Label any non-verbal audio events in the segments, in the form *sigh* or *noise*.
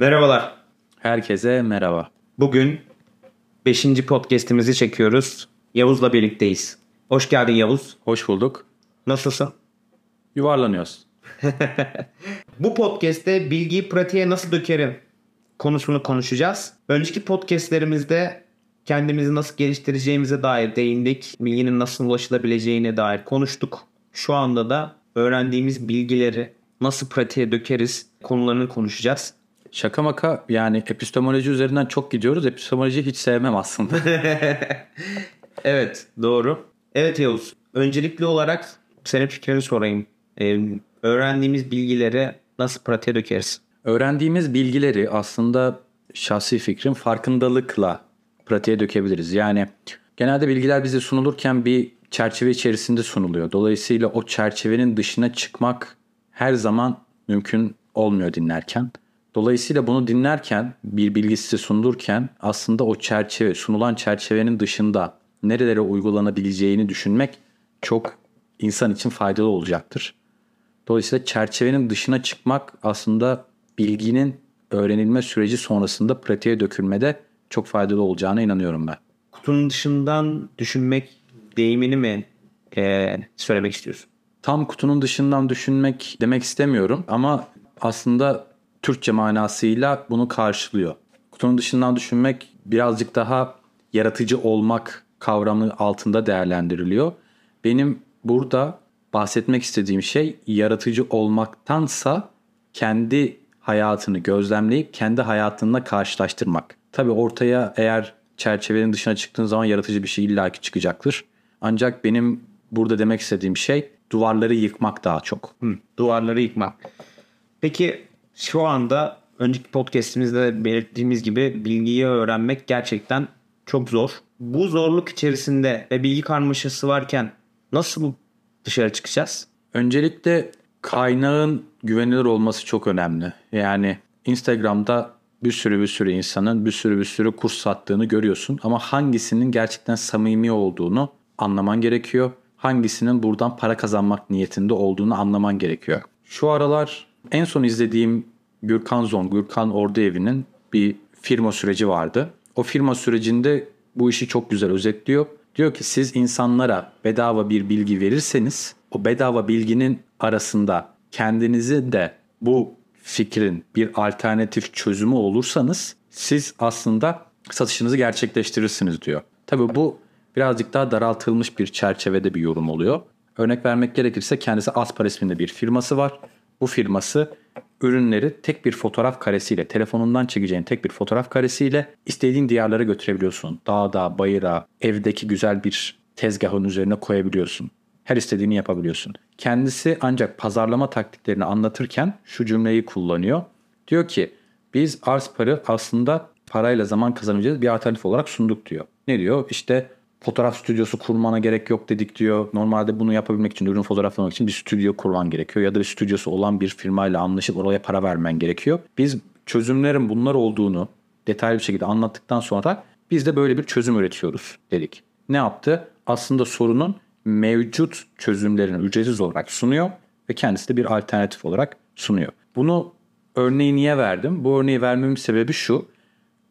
Merhabalar. Herkese merhaba. Bugün 5. podcast'imizi çekiyoruz. Yavuz'la birlikteyiz. Hoş geldin Yavuz. Hoş bulduk. Nasılsın? Yuvarlanıyoruz. *laughs* Bu podcast'te bilgiyi pratiğe nasıl dökerim konusunu konuşacağız. Önceki podcast'lerimizde kendimizi nasıl geliştireceğimize dair değindik. Bilginin nasıl ulaşılabileceğine dair konuştuk. Şu anda da öğrendiğimiz bilgileri nasıl pratiğe dökeriz konularını konuşacağız. Şaka maka yani epistemoloji üzerinden çok gidiyoruz. Epistemolojiyi hiç sevmem aslında. *laughs* evet doğru. Evet Yavuz. Öncelikli olarak senin fikrini sorayım. Ee, öğrendiğimiz bilgileri nasıl pratiğe dökeriz? Öğrendiğimiz bilgileri aslında şahsi fikrim farkındalıkla pratiğe dökebiliriz. Yani genelde bilgiler bize sunulurken bir çerçeve içerisinde sunuluyor. Dolayısıyla o çerçevenin dışına çıkmak her zaman mümkün olmuyor dinlerken. Dolayısıyla bunu dinlerken bir bilgi size sunulurken aslında o çerçeve sunulan çerçevenin dışında nerelere uygulanabileceğini düşünmek çok insan için faydalı olacaktır. Dolayısıyla çerçevenin dışına çıkmak aslında bilginin öğrenilme süreci sonrasında pratiğe dökülmede çok faydalı olacağına inanıyorum ben. Kutunun dışından düşünmek deyimini mi e, söylemek istiyorsun? Tam kutunun dışından düşünmek demek istemiyorum ama aslında Türkçe manasıyla bunu karşılıyor. Kutunun dışından düşünmek birazcık daha yaratıcı olmak kavramı altında değerlendiriliyor. Benim burada bahsetmek istediğim şey yaratıcı olmaktansa kendi hayatını gözlemleyip kendi hayatınla karşılaştırmak. Tabii ortaya eğer çerçevenin dışına çıktığın zaman yaratıcı bir şey illaki çıkacaktır. Ancak benim burada demek istediğim şey duvarları yıkmak daha çok. Hı, duvarları yıkmak. Peki şu anda önceki podcastimizde belirttiğimiz gibi bilgiyi öğrenmek gerçekten çok zor. Bu zorluk içerisinde ve bilgi karmaşası varken nasıl dışarı çıkacağız? Öncelikle kaynağın güvenilir olması çok önemli. Yani Instagram'da bir sürü bir sürü insanın bir sürü bir sürü kurs sattığını görüyorsun ama hangisinin gerçekten samimi olduğunu anlaman gerekiyor. Hangisinin buradan para kazanmak niyetinde olduğunu anlaman gerekiyor. Şu aralar en son izlediğim Gürkan Zon, Gürkan Orduevi'nin bir firma süreci vardı. O firma sürecinde bu işi çok güzel özetliyor. Diyor ki siz insanlara bedava bir bilgi verirseniz o bedava bilginin arasında kendinizi de bu fikrin bir alternatif çözümü olursanız siz aslında satışınızı gerçekleştirirsiniz diyor. Tabi bu birazcık daha daraltılmış bir çerçevede bir yorum oluyor. Örnek vermek gerekirse kendisi Aspar isminde bir firması var. Bu firması ürünleri tek bir fotoğraf karesiyle, telefonundan çekeceğin tek bir fotoğraf karesiyle istediğin diyarlara götürebiliyorsun. Dağda, bayıra, evdeki güzel bir tezgahın üzerine koyabiliyorsun. Her istediğini yapabiliyorsun. Kendisi ancak pazarlama taktiklerini anlatırken şu cümleyi kullanıyor. Diyor ki biz Arspar'ı aslında parayla zaman kazanacağız bir alternatif olarak sunduk diyor. Ne diyor? İşte fotoğraf stüdyosu kurmana gerek yok dedik diyor. Normalde bunu yapabilmek için, ürün fotoğraflamak için bir stüdyo kurman gerekiyor. Ya da bir stüdyosu olan bir firmayla anlaşıp oraya para vermen gerekiyor. Biz çözümlerin bunlar olduğunu detaylı bir şekilde anlattıktan sonra biz de böyle bir çözüm üretiyoruz dedik. Ne yaptı? Aslında sorunun mevcut çözümlerini ücretsiz olarak sunuyor ve kendisi de bir alternatif olarak sunuyor. Bunu örneği niye verdim? Bu örneği vermemin sebebi şu.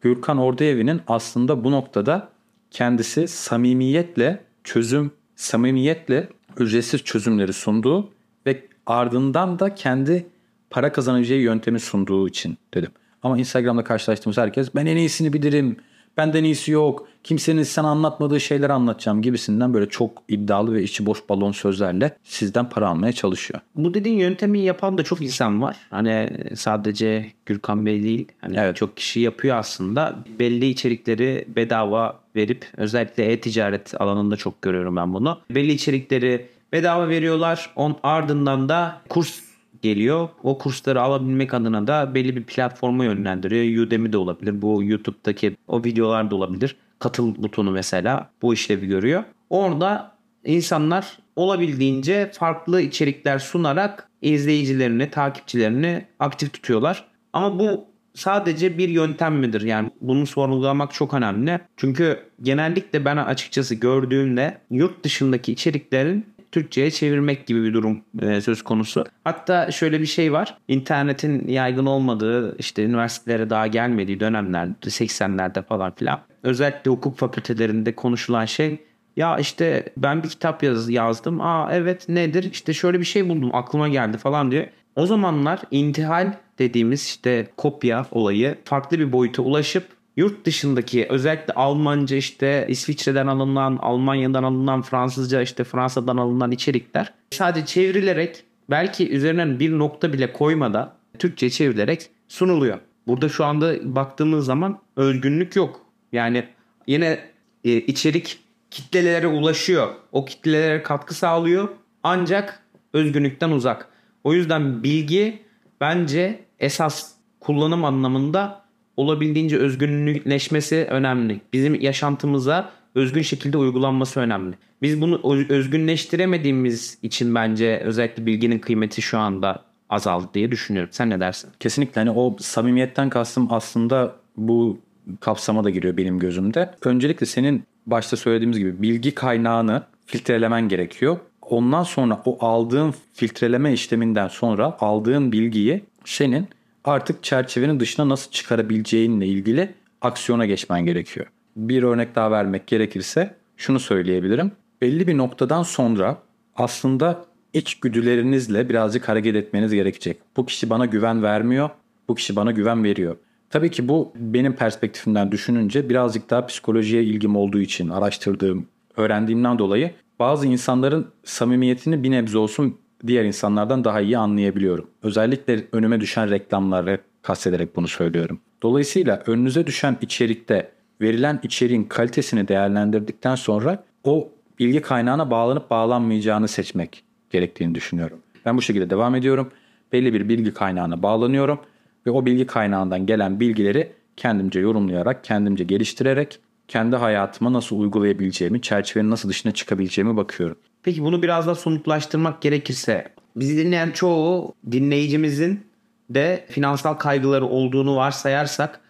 Gürkan Orduevi'nin aslında bu noktada kendisi samimiyetle çözüm, samimiyetle ücretsiz çözümleri sunduğu ve ardından da kendi para kazanacağı yöntemi sunduğu için dedim. Ama Instagram'da karşılaştığımız herkes ben en iyisini bilirim, benden iyisi yok, kimsenin sana anlatmadığı şeyler anlatacağım gibisinden böyle çok iddialı ve içi boş balon sözlerle sizden para almaya çalışıyor. Bu dediğin yöntemi yapan da çok insan var. Hani sadece Gürkan Bey değil. Hani evet. çok kişi yapıyor aslında. Belli içerikleri bedava verip özellikle e-ticaret alanında çok görüyorum ben bunu. Belli içerikleri bedava veriyorlar. On ardından da kurs geliyor. O kursları alabilmek adına da belli bir platforma yönlendiriyor. Udemy de olabilir. Bu YouTube'daki o videolar da olabilir. Katıl butonu mesela bu işlevi görüyor. Orada insanlar olabildiğince farklı içerikler sunarak izleyicilerini, takipçilerini aktif tutuyorlar. Ama bu sadece bir yöntem midir? Yani bunu sorgulamak çok önemli. Çünkü genellikle ben açıkçası gördüğümde yurt dışındaki içeriklerin Türkçe'ye çevirmek gibi bir durum e, söz konusu. Hatta şöyle bir şey var. İnternetin yaygın olmadığı işte üniversitelere daha gelmediği dönemlerde 80'lerde falan filan özellikle hukuk fakültelerinde konuşulan şey ya işte ben bir kitap yaz, yazdım. Aa evet nedir? İşte şöyle bir şey buldum aklıma geldi falan diyor. O zamanlar intihal dediğimiz işte kopya olayı farklı bir boyuta ulaşıp yurt dışındaki özellikle Almanca işte İsviçre'den alınan, Almanya'dan alınan, Fransızca işte Fransa'dan alınan içerikler sadece çevrilerek belki üzerine bir nokta bile koymada Türkçe çevrilerek sunuluyor. Burada şu anda baktığımız zaman özgünlük yok. Yani yine e, içerik kitlelere ulaşıyor. O kitlelere katkı sağlıyor. Ancak özgünlükten uzak. O yüzden bilgi bence esas kullanım anlamında olabildiğince özgünleşmesi önemli. Bizim yaşantımıza özgün şekilde uygulanması önemli. Biz bunu özgünleştiremediğimiz için bence özellikle bilginin kıymeti şu anda azaldı diye düşünüyorum. Sen ne dersin? Kesinlikle hani o samimiyetten kastım aslında bu kapsama da giriyor benim gözümde. Öncelikle senin başta söylediğimiz gibi bilgi kaynağını filtrelemen gerekiyor. Ondan sonra o aldığın filtreleme işleminden sonra aldığın bilgiyi senin artık çerçevenin dışına nasıl çıkarabileceğinle ilgili aksiyona geçmen gerekiyor. Bir örnek daha vermek gerekirse şunu söyleyebilirim. Belli bir noktadan sonra aslında içgüdülerinizle birazcık hareket etmeniz gerekecek. Bu kişi bana güven vermiyor, bu kişi bana güven veriyor. Tabii ki bu benim perspektifimden düşününce birazcık daha psikolojiye ilgim olduğu için araştırdığım, öğrendiğimden dolayı bazı insanların samimiyetini bir nebze olsun diğer insanlardan daha iyi anlayabiliyorum. Özellikle önüme düşen reklamları kastederek bunu söylüyorum. Dolayısıyla önünüze düşen içerikte verilen içeriğin kalitesini değerlendirdikten sonra o bilgi kaynağına bağlanıp bağlanmayacağını seçmek gerektiğini düşünüyorum. Ben bu şekilde devam ediyorum. Belli bir bilgi kaynağına bağlanıyorum ve o bilgi kaynağından gelen bilgileri kendimce yorumlayarak, kendimce geliştirerek kendi hayatıma nasıl uygulayabileceğimi, çerçevenin nasıl dışına çıkabileceğimi bakıyorum. Peki bunu biraz daha somutlaştırmak gerekirse bizi dinleyen çoğu dinleyicimizin de finansal kaygıları olduğunu varsayarsak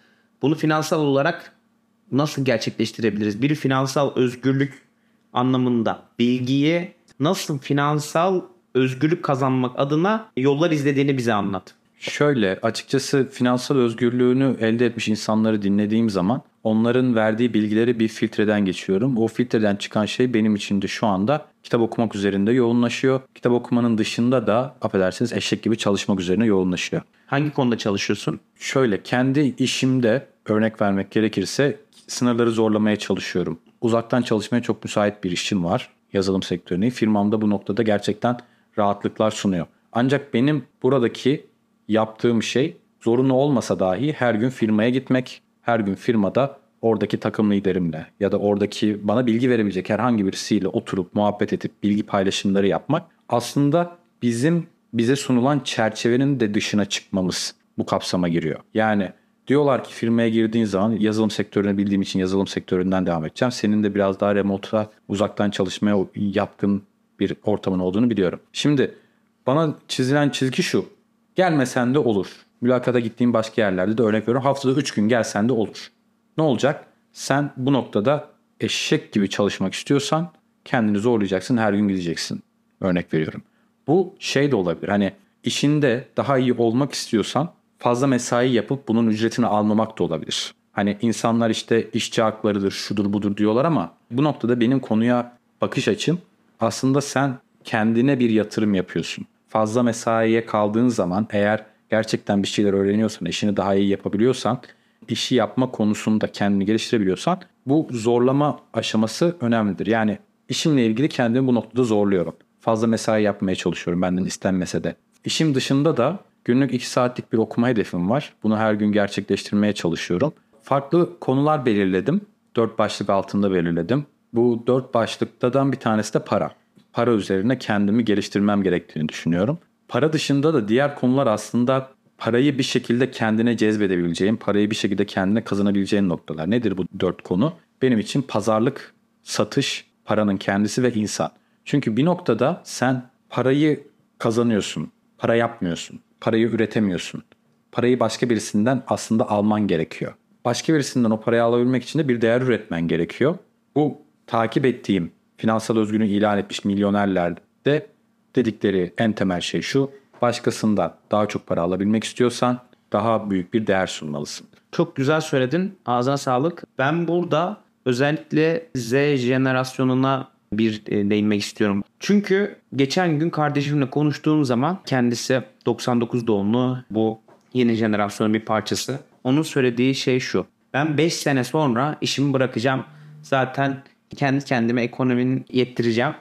bunu finansal olarak nasıl gerçekleştirebiliriz? Bir finansal özgürlük anlamında bilgiyi nasıl finansal özgürlük kazanmak adına yollar izlediğini bize anlat. Şöyle açıkçası finansal özgürlüğünü elde etmiş insanları dinlediğim zaman onların verdiği bilgileri bir filtreden geçiyorum. O filtreden çıkan şey benim için de şu anda kitap okumak üzerinde yoğunlaşıyor. Kitap okumanın dışında da affedersiniz eşek gibi çalışmak üzerine yoğunlaşıyor. Hangi konuda çalışıyorsun? Şöyle kendi işimde örnek vermek gerekirse sınırları zorlamaya çalışıyorum. Uzaktan çalışmaya çok müsait bir işim var yazılım sektörüne. Firmamda bu noktada gerçekten rahatlıklar sunuyor. Ancak benim buradaki yaptığım şey zorunlu olmasa dahi her gün firmaya gitmek, her gün firmada oradaki takım liderimle ya da oradaki bana bilgi verebilecek herhangi birisiyle oturup muhabbet edip bilgi paylaşımları yapmak aslında bizim bize sunulan çerçevenin de dışına çıkmamız bu kapsama giriyor. Yani diyorlar ki firmaya girdiğin zaman yazılım sektörünü bildiğim için yazılım sektöründen devam edeceğim. Senin de biraz daha remote'a uzaktan çalışmaya yatkın bir ortamın olduğunu biliyorum. Şimdi bana çizilen çizgi şu. Gelmesen de olur. Mülakata gittiğim başka yerlerde de örnek veriyorum. Haftada 3 gün gelsen de olur. Ne olacak? Sen bu noktada eşek gibi çalışmak istiyorsan kendini zorlayacaksın. Her gün gideceksin. Örnek veriyorum. Bu şey de olabilir. Hani işinde daha iyi olmak istiyorsan fazla mesai yapıp bunun ücretini almamak da olabilir. Hani insanlar işte işçi haklarıdır, şudur budur diyorlar ama bu noktada benim konuya bakış açım aslında sen kendine bir yatırım yapıyorsun fazla mesaiye kaldığın zaman eğer gerçekten bir şeyler öğreniyorsan, işini daha iyi yapabiliyorsan, işi yapma konusunda kendini geliştirebiliyorsan bu zorlama aşaması önemlidir. Yani işimle ilgili kendimi bu noktada zorluyorum. Fazla mesai yapmaya çalışıyorum benden istenmese de. İşim dışında da günlük 2 saatlik bir okuma hedefim var. Bunu her gün gerçekleştirmeye çalışıyorum. Farklı konular belirledim. 4 başlık altında belirledim. Bu 4 başlıktadan bir tanesi de para para üzerine kendimi geliştirmem gerektiğini düşünüyorum. Para dışında da diğer konular aslında parayı bir şekilde kendine cezbedebileceğin, parayı bir şekilde kendine kazanabileceğin noktalar. Nedir bu dört konu? Benim için pazarlık, satış, paranın kendisi ve insan. Çünkü bir noktada sen parayı kazanıyorsun, para yapmıyorsun, parayı üretemiyorsun. Parayı başka birisinden aslında alman gerekiyor. Başka birisinden o parayı alabilmek için de bir değer üretmen gerekiyor. Bu takip ettiğim finansal özgürlüğünü ilan etmiş milyonerler de dedikleri en temel şey şu. Başkasından daha çok para alabilmek istiyorsan daha büyük bir değer sunmalısın. Çok güzel söyledin. Ağzına sağlık. Ben burada özellikle Z jenerasyonuna bir e, değinmek istiyorum. Çünkü geçen gün kardeşimle konuştuğum zaman kendisi 99 doğumlu bu yeni jenerasyonun bir parçası. Onun söylediği şey şu. Ben 5 sene sonra işimi bırakacağım. Zaten kendi kendime ekonominin yettireceğim.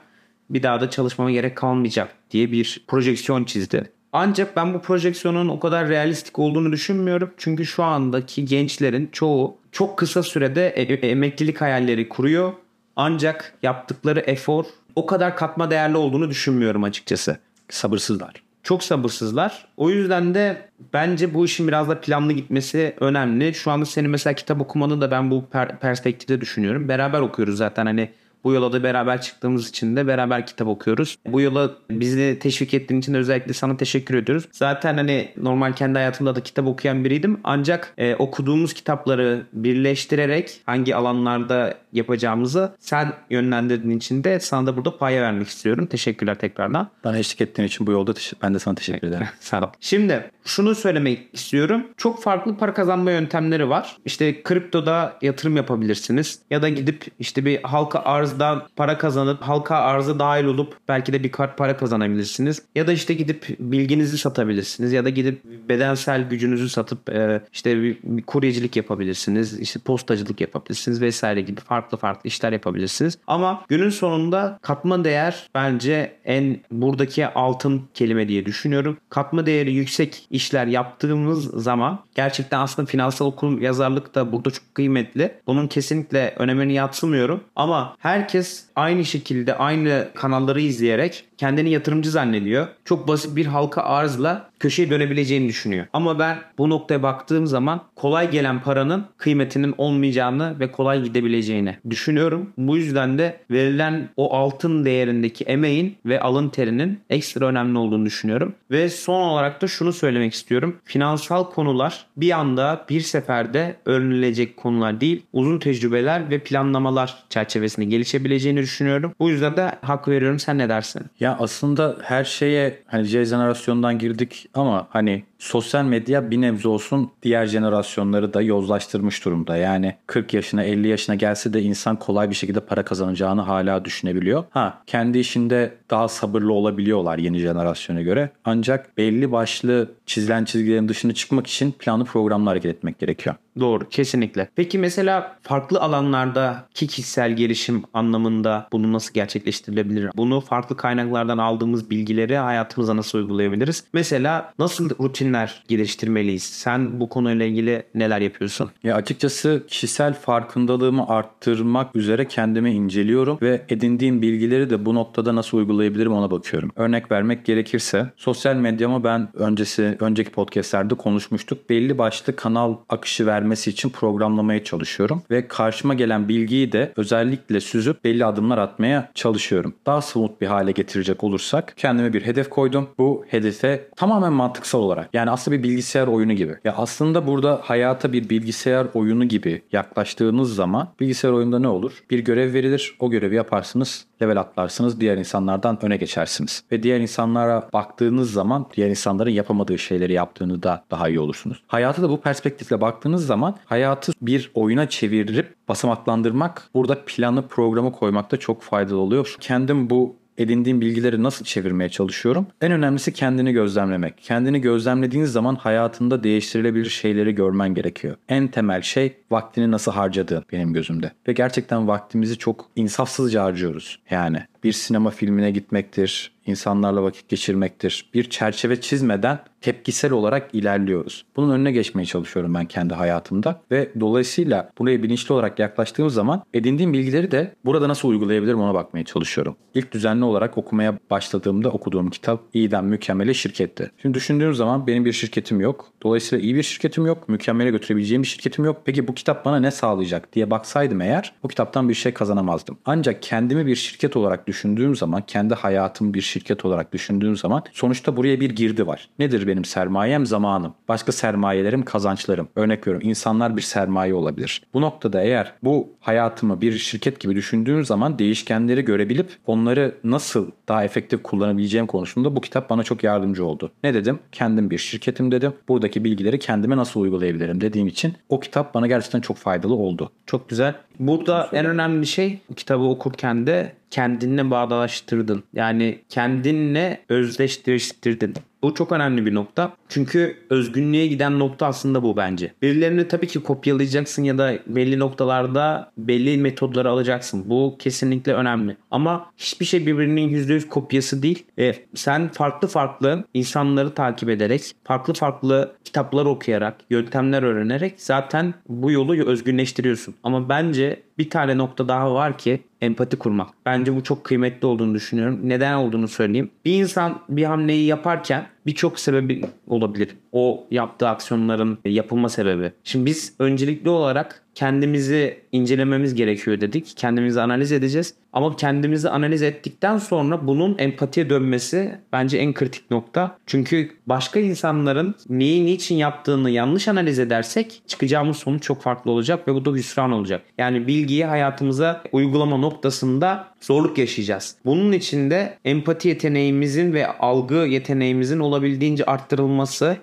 Bir daha da çalışmama gerek kalmayacak diye bir projeksiyon çizdi. Ancak ben bu projeksiyonun o kadar realistik olduğunu düşünmüyorum. Çünkü şu andaki gençlerin çoğu çok kısa sürede e- emeklilik hayalleri kuruyor. Ancak yaptıkları efor o kadar katma değerli olduğunu düşünmüyorum açıkçası. Sabırsızlar. Çok sabırsızlar. O yüzden de bence bu işin biraz da planlı gitmesi önemli. Şu anda senin mesela kitap okumanı da ben bu per- perspektifte düşünüyorum. Beraber okuyoruz zaten hani bu yola da beraber çıktığımız için de beraber kitap okuyoruz. Bu yola bizi teşvik ettiğin için de özellikle sana teşekkür ediyoruz. Zaten hani normal kendi hayatımda da kitap okuyan biriydim. Ancak e, okuduğumuz kitapları birleştirerek hangi alanlarda yapacağımızı sen yönlendirdiğin için de sana da burada paya vermek istiyorum. Teşekkürler tekrardan. Bana eşlik ettiğin için bu yolda ben de sana teşekkür ederim. *laughs* Sağ ol. Şimdi şunu söylemek istiyorum. Çok farklı para kazanma yöntemleri var. İşte kriptoda yatırım yapabilirsiniz. Ya da gidip işte bir halka arzdan para kazanıp halka arza dahil olup belki de bir kart para kazanabilirsiniz. Ya da işte gidip bilginizi satabilirsiniz. Ya da gidip bedensel gücünüzü satıp e, işte bir kuryecilik yapabilirsiniz. İşte postacılık yapabilirsiniz vesaire gibi farklı farklı işler yapabilirsiniz. Ama günün sonunda katma değer bence en buradaki altın kelime diye düşünüyorum. Katma değeri yüksek işler yaptığımız zaman gerçekten aslında finansal okum yazarlık da burada çok kıymetli. Bunun kesinlikle önemini yatsımıyorum. Ama herkes aynı şekilde aynı kanalları izleyerek kendini yatırımcı zannediyor. Çok basit bir halka arzla köşeye dönebileceğini düşünüyor. Ama ben bu noktaya baktığım zaman kolay gelen paranın kıymetinin olmayacağını ve kolay gidebileceğini düşünüyorum. Bu yüzden de verilen o altın değerindeki emeğin ve alın terinin ekstra önemli olduğunu düşünüyorum. Ve son olarak da şunu söylemek istiyorum. Finansal konular bir anda bir seferde öğrenilecek konular değil. Uzun tecrübeler ve planlamalar çerçevesinde gelişebileceğini düşünüyorum. Bu yüzden de hak veriyorum. Sen ne dersin? Ya aslında her şeye hani Z jenerasyondan girdik ama hani sosyal medya bir nebze olsun diğer jenerasyonları da yozlaştırmış durumda. Yani 40 yaşına 50 yaşına gelse de insan kolay bir şekilde para kazanacağını hala düşünebiliyor. Ha kendi işinde daha sabırlı olabiliyorlar yeni jenerasyona göre. Ancak belli başlı çizilen çizgilerin dışına çıkmak için planlı programla hareket etmek gerekiyor. Doğru kesinlikle. Peki mesela farklı alanlardaki kişisel gelişim anlamında bunu nasıl gerçekleştirilebilir? Bunu farklı kaynaklardan aldığımız bilgileri hayatımıza nasıl uygulayabiliriz? Mesela nasıl rutinler geliştirmeliyiz? Sen bu konuyla ilgili neler yapıyorsun? Ya açıkçası kişisel farkındalığımı arttırmak üzere kendimi inceliyorum ve edindiğim bilgileri de bu noktada nasıl uygulayabilirim ona bakıyorum. Örnek vermek gerekirse sosyal medyama ben öncesi önceki podcastlerde konuşmuştuk. Belli başlı kanal akışı vermesi için programlamaya çalışıyorum ve karşıma gelen bilgiyi de özellikle süzüp belli adımlar atmaya çalışıyorum. Daha somut bir hale getirecek olursak kendime bir hedef koydum. Bu hedefe tamamen mantıksal olarak yani aslında bir bilgisayar oyunu gibi. Ya aslında burada hayata bir bilgisayar oyunu gibi yaklaştığınız zaman bilgisayar oyununda ne olur? Bir görev verilir. O görevi yaparsınız. Level atlarsınız. Diğer insanlardan öne geçersiniz. Ve diğer insanlara baktığınız zaman diğer insanların yapamadığı şeyleri yaptığını da daha iyi olursunuz. Hayata da bu perspektifle baktığınız zaman hayatı bir oyuna çevirip basamaklandırmak burada planı programı koymakta çok faydalı oluyor. Kendim bu edindiğim bilgileri nasıl çevirmeye çalışıyorum? En önemlisi kendini gözlemlemek. Kendini gözlemlediğiniz zaman hayatında değiştirilebilir şeyleri görmen gerekiyor. En temel şey vaktini nasıl harcadığın benim gözümde. Ve gerçekten vaktimizi çok insafsızca harcıyoruz. Yani bir sinema filmine gitmektir, insanlarla vakit geçirmektir. Bir çerçeve çizmeden tepkisel olarak ilerliyoruz. Bunun önüne geçmeye çalışıyorum ben kendi hayatımda ve dolayısıyla buraya bilinçli olarak yaklaştığım zaman edindiğim bilgileri de burada nasıl uygulayabilirim ona bakmaya çalışıyorum. İlk düzenli olarak okumaya başladığımda okuduğum kitap İyiden Mükemmele Şirketti. Şimdi düşündüğüm zaman benim bir şirketim yok. Dolayısıyla iyi bir şirketim yok. Mükemmele götürebileceğim bir şirketim yok. Peki bu kitap bana ne sağlayacak diye baksaydım eğer o kitaptan bir şey kazanamazdım. Ancak kendimi bir şirket olarak düşündüğüm zaman, kendi hayatımı bir şirket olarak düşündüğüm zaman sonuçta buraya bir girdi var. Nedir benim sermayem? Zamanım. Başka sermayelerim, kazançlarım. Örnek veriyorum insanlar bir sermaye olabilir. Bu noktada eğer bu hayatımı bir şirket gibi düşündüğüm zaman değişkenleri görebilip onları nasıl daha efektif kullanabileceğim konusunda bu kitap bana çok yardımcı oldu. Ne dedim? Kendim bir şirketim dedim. Buradaki bilgileri kendime nasıl uygulayabilirim dediğim için o kitap bana gerçekten çok faydalı oldu. Çok güzel. Burada en önemli şey kitabı okurken de kendinle bağdaştırdın. Yani kendinle özdeşleştirdin. Bu çok önemli bir nokta. Çünkü özgünlüğe giden nokta aslında bu bence. Birilerini tabii ki kopyalayacaksın ya da belli noktalarda belli metodları alacaksın. Bu kesinlikle önemli. Ama hiçbir şey birbirinin %100 kopyası değil. E, sen farklı farklı insanları takip ederek, farklı farklı kitaplar okuyarak, yöntemler öğrenerek zaten bu yolu özgünleştiriyorsun. Ama bence bir tane nokta daha var ki empati kurmak. Bence bu çok kıymetli olduğunu düşünüyorum. Neden olduğunu söyleyeyim. Bir insan bir hamleyi yaparken birçok sebebi olabilir. O yaptığı aksiyonların yapılma sebebi. Şimdi biz öncelikli olarak kendimizi incelememiz gerekiyor dedik. Kendimizi analiz edeceğiz. Ama kendimizi analiz ettikten sonra bunun empatiye dönmesi bence en kritik nokta. Çünkü başka insanların neyi niçin yaptığını yanlış analiz edersek çıkacağımız sonuç çok farklı olacak ve bu da hüsran olacak. Yani bilgiyi hayatımıza uygulama noktasında zorluk yaşayacağız. Bunun için de empati yeteneğimizin ve algı yeteneğimizin olabildiğince arttırılması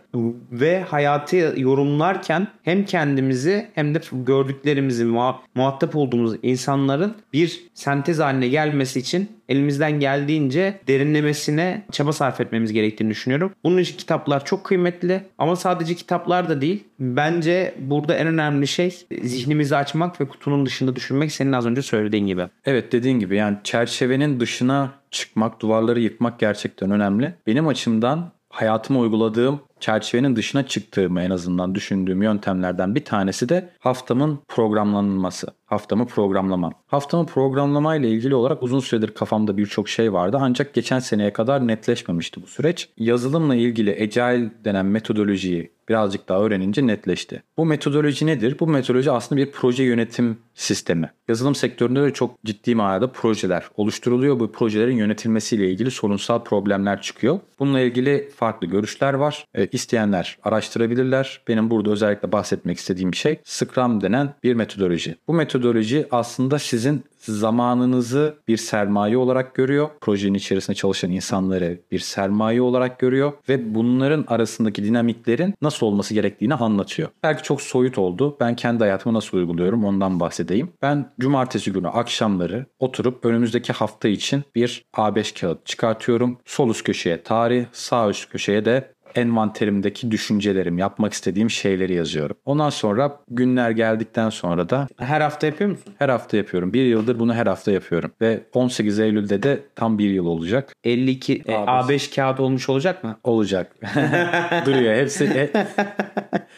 ve hayatı yorumlarken hem kendimizi hem de gördüklerimizi muhatap olduğumuz insanların bir sentez haline gelmesi için elimizden geldiğince derinlemesine çaba sarf etmemiz gerektiğini düşünüyorum. Bunun için kitaplar çok kıymetli ama sadece kitaplar da değil. Bence burada en önemli şey zihnimizi açmak ve kutunun dışında düşünmek senin az önce söylediğin gibi. Evet dediğin gibi yani çerçevenin dışına çıkmak, duvarları yıkmak gerçekten önemli. Benim açımdan hayatıma uyguladığım çerçevenin dışına çıktığımı en azından düşündüğüm yöntemlerden bir tanesi de haftamın programlanması. Haftamı programlamam. Haftamı programlama ile ilgili olarak uzun süredir kafamda birçok şey vardı ancak geçen seneye kadar netleşmemişti bu süreç. Yazılımla ilgili Agile denen metodolojiyi birazcık daha öğrenince netleşti. Bu metodoloji nedir? Bu metodoloji aslında bir proje yönetim sistemi. Yazılım sektöründe de çok ciddi manada projeler oluşturuluyor. Bu projelerin yönetilmesiyle ilgili sorunsal problemler çıkıyor. Bununla ilgili farklı görüşler var. E, isteyenler araştırabilirler. Benim burada özellikle bahsetmek istediğim şey Scrum denen bir metodoloji. Bu metodoloji aslında sizin zamanınızı bir sermaye olarak görüyor. Projenin içerisinde çalışan insanları bir sermaye olarak görüyor ve bunların arasındaki dinamiklerin nasıl olması gerektiğini anlatıyor. Belki çok soyut oldu. Ben kendi hayatımı nasıl uyguluyorum ondan bahsedeyim. Ben cumartesi günü akşamları oturup önümüzdeki hafta için bir A5 kağıt çıkartıyorum. Sol üst köşeye tarih, sağ üst köşeye de envanterimdeki düşüncelerim, yapmak istediğim şeyleri yazıyorum. Ondan sonra günler geldikten sonra da her hafta yapıyor musun? Her hafta yapıyorum. Bir yıldır bunu her hafta yapıyorum. Ve 18 Eylül'de de tam bir yıl olacak. 52 A5, A5 kağıt olmuş olacak mı? Olacak. *laughs* Duruyor hepsi.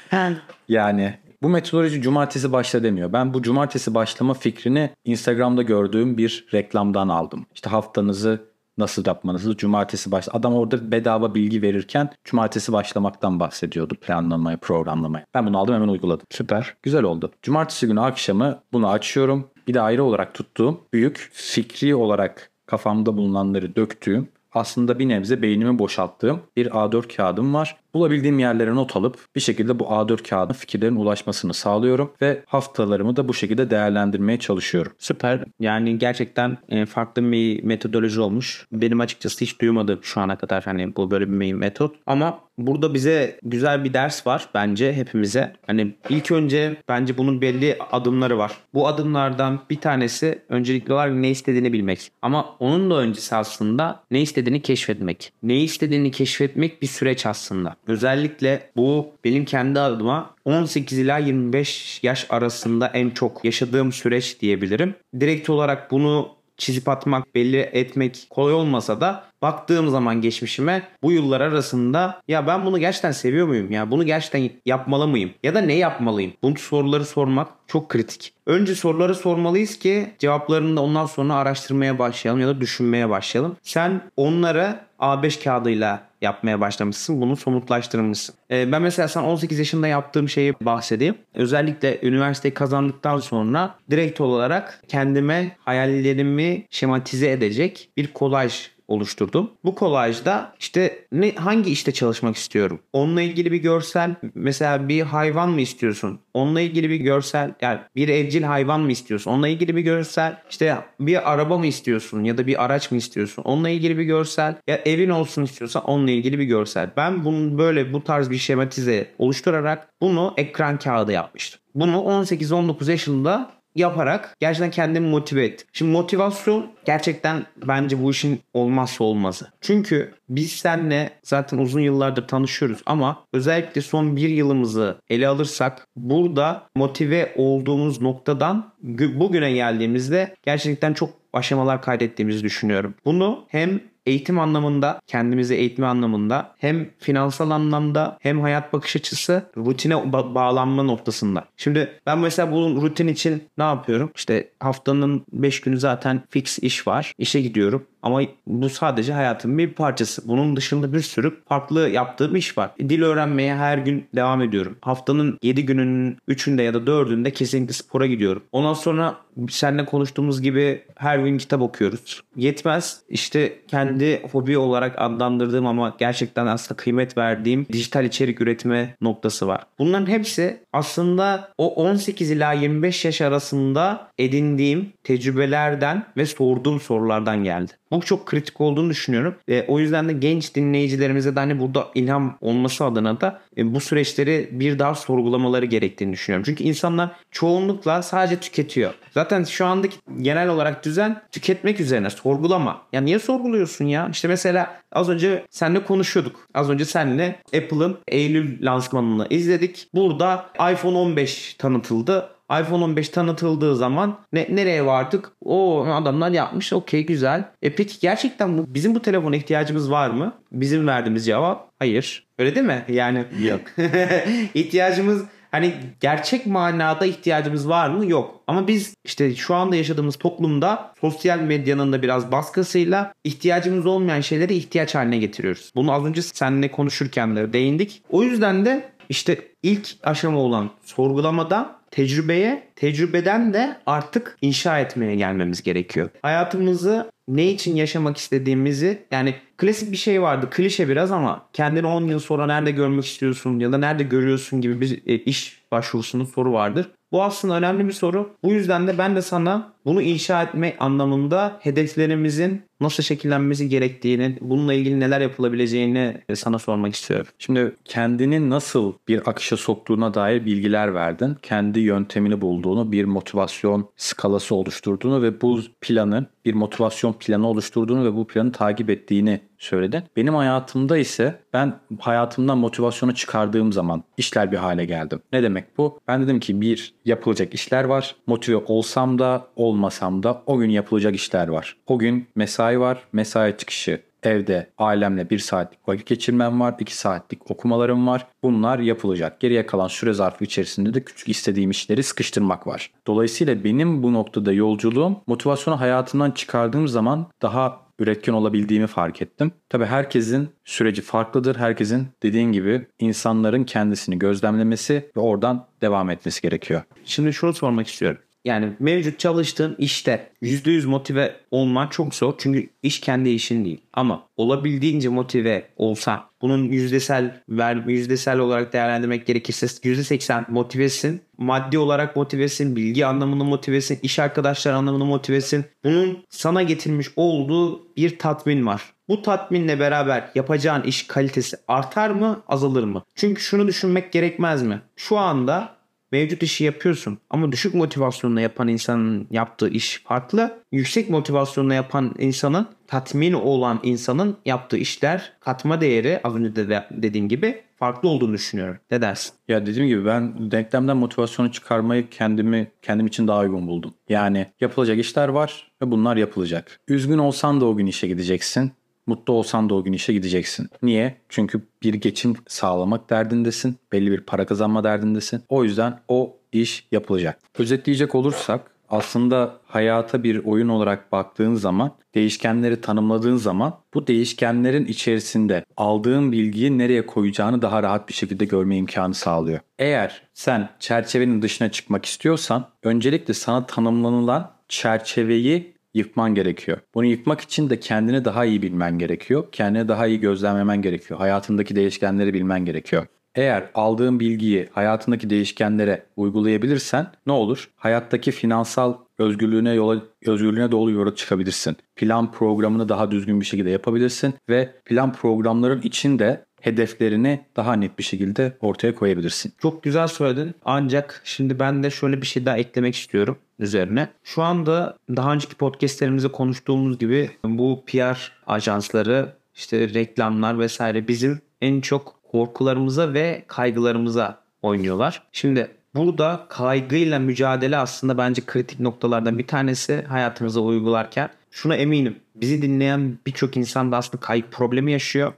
*laughs* yani bu metodoloji cumartesi başla demiyor. Ben bu cumartesi başlama fikrini Instagram'da gördüğüm bir reklamdan aldım. İşte haftanızı nasıl yapmanızı cumartesi baş adam orada bedava bilgi verirken cumartesi başlamaktan bahsediyordu planlamayı programlamayı. Ben bunu aldım hemen uyguladım. Süper. Güzel oldu. Cumartesi günü akşamı bunu açıyorum. Bir de ayrı olarak tuttuğum büyük fikri olarak kafamda bulunanları döktüğüm aslında bir nebze beynimi boşalttığım bir A4 kağıdım var. Bulabildiğim yerlere not alıp bir şekilde bu A4 kağıdına fikirlerin ulaşmasını sağlıyorum ve haftalarımı da bu şekilde değerlendirmeye çalışıyorum. Süper. Yani gerçekten e, farklı bir metodoloji olmuş. Benim açıkçası hiç duymadım şu ana kadar hani bu böyle bir metot. Ama burada bize güzel bir ders var bence hepimize. Hani ilk önce bence bunun belli adımları var. Bu adımlardan bir tanesi öncelikli olarak ne istediğini bilmek. Ama onun da öncesi aslında ne istediğini keşfetmek. Ne istediğini keşfetmek bir süreç aslında. Özellikle bu benim kendi adıma 18 ila 25 yaş arasında en çok yaşadığım süreç diyebilirim. Direkt olarak bunu çizip atmak, belli etmek kolay olmasa da baktığım zaman geçmişime bu yıllar arasında ya ben bunu gerçekten seviyor muyum? Ya bunu gerçekten yapmalı mıyım? Ya da ne yapmalıyım? Bu soruları sormak çok kritik. Önce soruları sormalıyız ki cevaplarını da ondan sonra araştırmaya başlayalım ya da düşünmeye başlayalım. Sen onları A5 kağıdıyla yapmaya başlamışsın. Bunu somutlaştırmışsın. Ee, ben mesela sen 18 yaşında yaptığım şeyi bahsedeyim. Özellikle üniversiteyi kazandıktan sonra direkt olarak kendime hayallerimi şematize edecek bir kolaj oluşturdum. Bu kolajda işte ne hangi işte çalışmak istiyorum? Onunla ilgili bir görsel mesela bir hayvan mı istiyorsun? Onunla ilgili bir görsel yani bir evcil hayvan mı istiyorsun? Onunla ilgili bir görsel işte bir araba mı istiyorsun ya da bir araç mı istiyorsun? Onunla ilgili bir görsel ya evin olsun istiyorsan onunla ilgili bir görsel. Ben bunu böyle bu tarz bir şematize oluşturarak bunu ekran kağıdı yapmıştım. Bunu 18-19 yaşında yaparak gerçekten kendimi motive ettim. Şimdi motivasyon gerçekten bence bu işin olmazsa olmazı. Çünkü biz seninle zaten uzun yıllardır tanışıyoruz ama özellikle son bir yılımızı ele alırsak burada motive olduğumuz noktadan bugüne geldiğimizde gerçekten çok aşamalar kaydettiğimizi düşünüyorum. Bunu hem eğitim anlamında, kendimizi eğitme anlamında hem finansal anlamda hem hayat bakış açısı rutine ba- bağlanma noktasında. Şimdi ben mesela bu rutin için ne yapıyorum? İşte haftanın 5 günü zaten fix iş var. İşe gidiyorum. Ama bu sadece hayatımın bir parçası. Bunun dışında bir sürü farklı yaptığım iş var. Dil öğrenmeye her gün devam ediyorum. Haftanın 7 gününün 3'ünde ya da 4'ünde kesinlikle spora gidiyorum. Ondan sonra seninle konuştuğumuz gibi her gün kitap okuyoruz. Yetmez. İşte kendi hobi olarak adlandırdığım ama gerçekten aslında kıymet verdiğim dijital içerik üretme noktası var. Bunların hepsi aslında o 18 ila 25 yaş arasında edindiğim tecrübelerden ve sorduğum sorulardan geldi. Bu çok kritik olduğunu düşünüyorum. E, o yüzden de genç dinleyicilerimize de hani burada ilham olması adına da e, bu süreçleri bir daha sorgulamaları gerektiğini düşünüyorum. Çünkü insanlar çoğunlukla sadece tüketiyor. Zaten şu andaki genel olarak düzen tüketmek üzerine sorgulama. Ya niye sorguluyorsun ya? İşte mesela az önce seninle konuşuyorduk. Az önce seninle Apple'ın Eylül lansmanını izledik. Burada iPhone 15 tanıtıldı iPhone 15 tanıtıldığı zaman ne, nereye vardık? O adamlar yapmış okey güzel. E peki gerçekten bu, bizim bu telefona ihtiyacımız var mı? Bizim verdiğimiz cevap hayır. Öyle değil mi? Yani yok. *laughs* ihtiyacımız hani gerçek manada ihtiyacımız var mı? Yok. Ama biz işte şu anda yaşadığımız toplumda sosyal medyanın da biraz baskısıyla ihtiyacımız olmayan şeyleri ihtiyaç haline getiriyoruz. Bunu az önce seninle konuşurken de değindik. O yüzden de işte ilk aşama olan sorgulamadan tecrübeye, tecrübeden de artık inşa etmeye gelmemiz gerekiyor. Hayatımızı ne için yaşamak istediğimizi yani klasik bir şey vardı klişe biraz ama kendini 10 yıl sonra nerede görmek istiyorsun ya da nerede görüyorsun gibi bir e, iş başvurusunun soru vardır. Bu aslında önemli bir soru. Bu yüzden de ben de sana bunu inşa etme anlamında hedeflerimizin nasıl şekillenmesi gerektiğini, bununla ilgili neler yapılabileceğini sana sormak istiyorum. Şimdi kendini nasıl bir akışa soktuğuna dair bilgiler verdin. Kendi yöntemini bulduğunu, bir motivasyon skalası oluşturduğunu ve bu planın bir motivasyon planı oluşturduğunu ve bu planı takip ettiğini söyledin. Benim hayatımda ise ben hayatımdan motivasyonu çıkardığım zaman işler bir hale geldim. Ne demek bu? Ben dedim ki bir yapılacak işler var. Motive olsam da olmasam da o gün yapılacak işler var. O gün mesai var. Mesai çıkışı evde ailemle bir saatlik vakit geçirmem var. iki saatlik okumalarım var. Bunlar yapılacak. Geriye kalan süre zarfı içerisinde de küçük istediğim işleri sıkıştırmak var. Dolayısıyla benim bu noktada yolculuğum motivasyonu hayatımdan çıkardığım zaman daha üretken olabildiğimi fark ettim. Tabi herkesin süreci farklıdır. Herkesin dediğin gibi insanların kendisini gözlemlemesi ve oradan devam etmesi gerekiyor. Şimdi şunu sormak istiyorum. Yani mevcut çalıştığın işte %100 motive olman çok zor. Çünkü iş kendi işin değil. Ama olabildiğince motive olsa bunun yüzdesel ver, yüzdesel olarak değerlendirmek gerekirse %80 motivesin. Maddi olarak motivesin, bilgi anlamında motivesin, iş arkadaşlar anlamında motivesin. Bunun sana getirmiş olduğu bir tatmin var. Bu tatminle beraber yapacağın iş kalitesi artar mı, azalır mı? Çünkü şunu düşünmek gerekmez mi? Şu anda mevcut işi yapıyorsun ama düşük motivasyonla yapan insanın yaptığı iş farklı. Yüksek motivasyonla yapan insanın tatmin olan insanın yaptığı işler katma değeri az önce de dediğim gibi farklı olduğunu düşünüyorum. Ne dersin? Ya dediğim gibi ben denklemden motivasyonu çıkarmayı kendimi kendim için daha uygun buldum. Yani yapılacak işler var ve bunlar yapılacak. Üzgün olsan da o gün işe gideceksin. Mutlu olsan da o gün işe gideceksin. Niye? Çünkü bir geçim sağlamak derdindesin. Belli bir para kazanma derdindesin. O yüzden o iş yapılacak. Özetleyecek olursak aslında hayata bir oyun olarak baktığın zaman, değişkenleri tanımladığın zaman bu değişkenlerin içerisinde aldığın bilgiyi nereye koyacağını daha rahat bir şekilde görme imkanı sağlıyor. Eğer sen çerçevenin dışına çıkmak istiyorsan öncelikle sana tanımlanılan çerçeveyi yıkman gerekiyor. Bunu yıkmak için de kendini daha iyi bilmen gerekiyor. Kendini daha iyi gözlemlemen gerekiyor. Hayatındaki değişkenleri bilmen gerekiyor. Eğer aldığın bilgiyi hayatındaki değişkenlere uygulayabilirsen ne olur? Hayattaki finansal özgürlüğüne yola özgürlüğüne doğru yola çıkabilirsin. Plan programını daha düzgün bir şekilde yapabilirsin ve plan programların içinde hedeflerini daha net bir şekilde ortaya koyabilirsin. Çok güzel söyledin. Ancak şimdi ben de şöyle bir şey daha eklemek istiyorum üzerine. Şu anda daha önceki podcastlerimizde konuştuğumuz gibi bu PR ajansları işte reklamlar vesaire bizim en çok korkularımıza ve kaygılarımıza oynuyorlar. Şimdi burada kaygıyla mücadele aslında bence kritik noktalardan bir tanesi hayatımıza uygularken. Şuna eminim bizi dinleyen birçok insan da aslında kaygı problemi yaşıyor.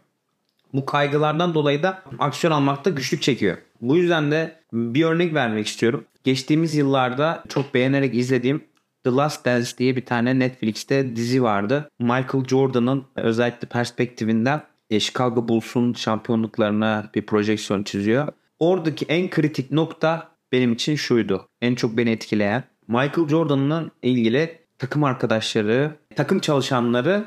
Bu kaygılardan dolayı da aksiyon almakta güçlük çekiyor. Bu yüzden de bir örnek vermek istiyorum. Geçtiğimiz yıllarda çok beğenerek izlediğim The Last Dance diye bir tane Netflix'te dizi vardı. Michael Jordan'ın özellikle perspektivinden e, Chicago Bulls'un şampiyonluklarına bir projeksiyon çiziyor. Oradaki en kritik nokta benim için şuydu. En çok beni etkileyen. Michael Jordan'la ilgili takım arkadaşları, takım çalışanları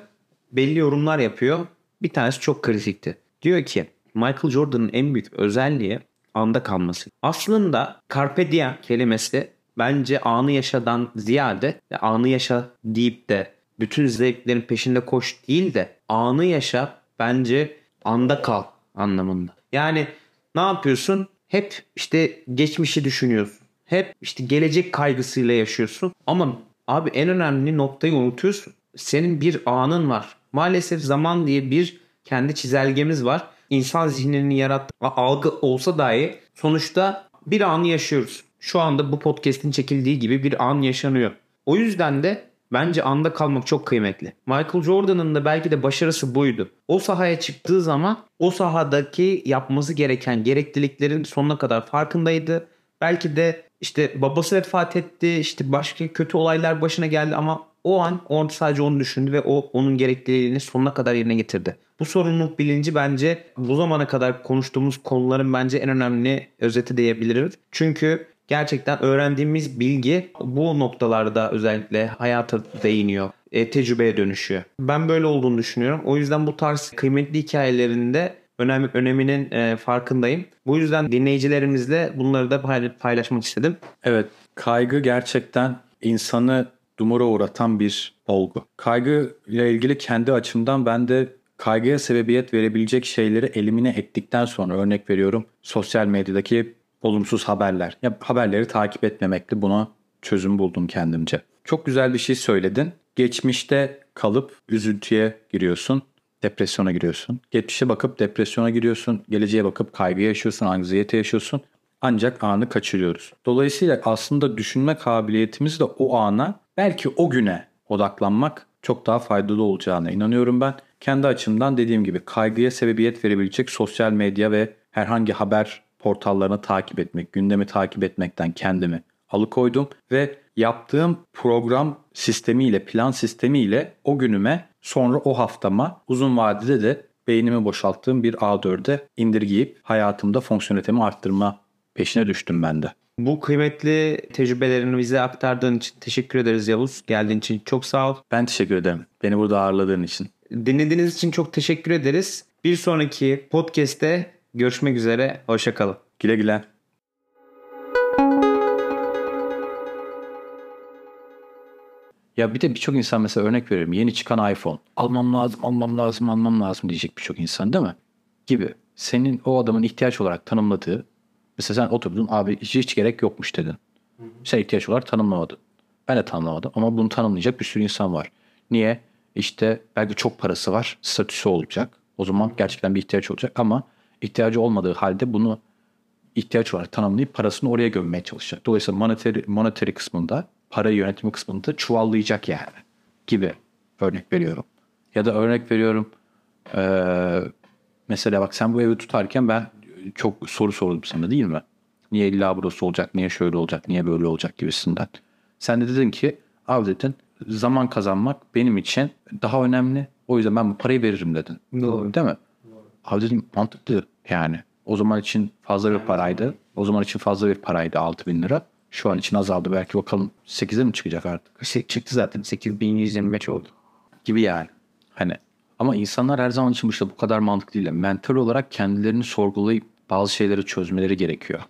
belli yorumlar yapıyor. Bir tanesi çok kritikti. Diyor ki Michael Jordan'ın en büyük özelliği anda kalması. Aslında carpe diem kelimesi bence anı yaşadan ziyade anı yaşa deyip de bütün zevklerin peşinde koş değil de anı yaşa bence anda kal anlamında. Yani ne yapıyorsun? Hep işte geçmişi düşünüyorsun. Hep işte gelecek kaygısıyla yaşıyorsun. Ama abi en önemli noktayı unutuyorsun. Senin bir anın var. Maalesef zaman diye bir kendi çizelgemiz var. İnsan zihninin yarattığı algı olsa dahi sonuçta bir anı yaşıyoruz. Şu anda bu podcast'in çekildiği gibi bir an yaşanıyor. O yüzden de bence anda kalmak çok kıymetli. Michael Jordan'ın da belki de başarısı buydu. O sahaya çıktığı zaman o sahadaki yapması gereken gerekliliklerin sonuna kadar farkındaydı. Belki de işte babası vefat etti, işte başka kötü olaylar başına geldi ama o an orada sadece onu düşündü ve o onun gerekliliğini sonuna kadar yerine getirdi. Bu sorumluluk bilinci bence bu zamana kadar konuştuğumuz konuların bence en önemli özeti diyebiliriz. Çünkü gerçekten öğrendiğimiz bilgi bu noktalarda özellikle hayata değiniyor. E, tecrübeye dönüşüyor. Ben böyle olduğunu düşünüyorum. O yüzden bu tarz kıymetli hikayelerinde önem, öneminin e, farkındayım. Bu yüzden dinleyicilerimizle bunları da paylaşmak istedim. Evet, kaygı gerçekten insanı dumura uğratan bir olgu. Kaygı ile ilgili kendi açımdan ben de kaygıya sebebiyet verebilecek şeyleri elimine ettikten sonra örnek veriyorum sosyal medyadaki olumsuz haberler. Ya haberleri takip etmemekle buna çözüm buldum kendimce. Çok güzel bir şey söyledin. Geçmişte kalıp üzüntüye giriyorsun, depresyona giriyorsun. Geçmişe bakıp depresyona giriyorsun, geleceğe bakıp kaygı yaşıyorsun, anksiyete yaşıyorsun. Ancak anı kaçırıyoruz. Dolayısıyla aslında düşünme kabiliyetimiz de o ana belki o güne odaklanmak çok daha faydalı olacağına inanıyorum ben. Kendi açımdan dediğim gibi kaygıya sebebiyet verebilecek sosyal medya ve herhangi haber portallarını takip etmek, gündemi takip etmekten kendimi alıkoydum ve yaptığım program sistemiyle, plan sistemiyle o günüme sonra o haftama uzun vadede de beynimi boşalttığım bir A4'e indirgeyip hayatımda fonksiyonelitemi arttırma peşine düştüm ben de. Bu kıymetli tecrübelerini bize aktardığın için teşekkür ederiz Yavuz. Geldiğin için çok sağ ol. Ben teşekkür ederim. Beni burada ağırladığın için. Dinlediğiniz için çok teşekkür ederiz. Bir sonraki podcast'te görüşmek üzere. Hoşçakalın. Güle güle. Ya bir de birçok insan mesela örnek veriyorum. Yeni çıkan iPhone. Almam lazım, almam lazım, almam lazım diyecek birçok insan değil mi? Gibi. Senin o adamın ihtiyaç olarak tanımladığı Mesela sen oturdun abi hiç, hiç gerek yokmuş dedin. Sen ihtiyaç olarak tanımlamadın. Ben de tanımlamadım ama bunu tanımlayacak bir sürü insan var. Niye? İşte belki çok parası var, statüsü olacak. O zaman gerçekten bir ihtiyaç olacak ama ihtiyacı olmadığı halde bunu ihtiyaç olarak tanımlayıp parasını oraya gömmeye çalışacak. Dolayısıyla monetary, monetary kısmında, para yönetimi kısmında çuvallayacak yani gibi örnek veriyorum. Ya da örnek veriyorum ee, mesela bak sen bu evi tutarken ben çok soru sordum sana değil mi? Niye illa burası olacak, niye şöyle olacak, niye böyle olacak gibisinden. Sen de dedin ki abi dedin zaman kazanmak benim için daha önemli. O yüzden ben bu parayı veririm dedin. Doğru. Değil mi? Abi dedim mantıklı yani. O zaman için fazla bir paraydı. O zaman için fazla bir paraydı 6 bin lira. Şu an için azaldı. Belki bakalım 8'e mi çıkacak artık? Çıktı zaten 8125 oldu. gibi yani. Hani ama insanlar her zaman için işte bu kadar mantıklı değil. Mental olarak kendilerini sorgulayıp bazı şeyleri çözmeleri gerekiyor.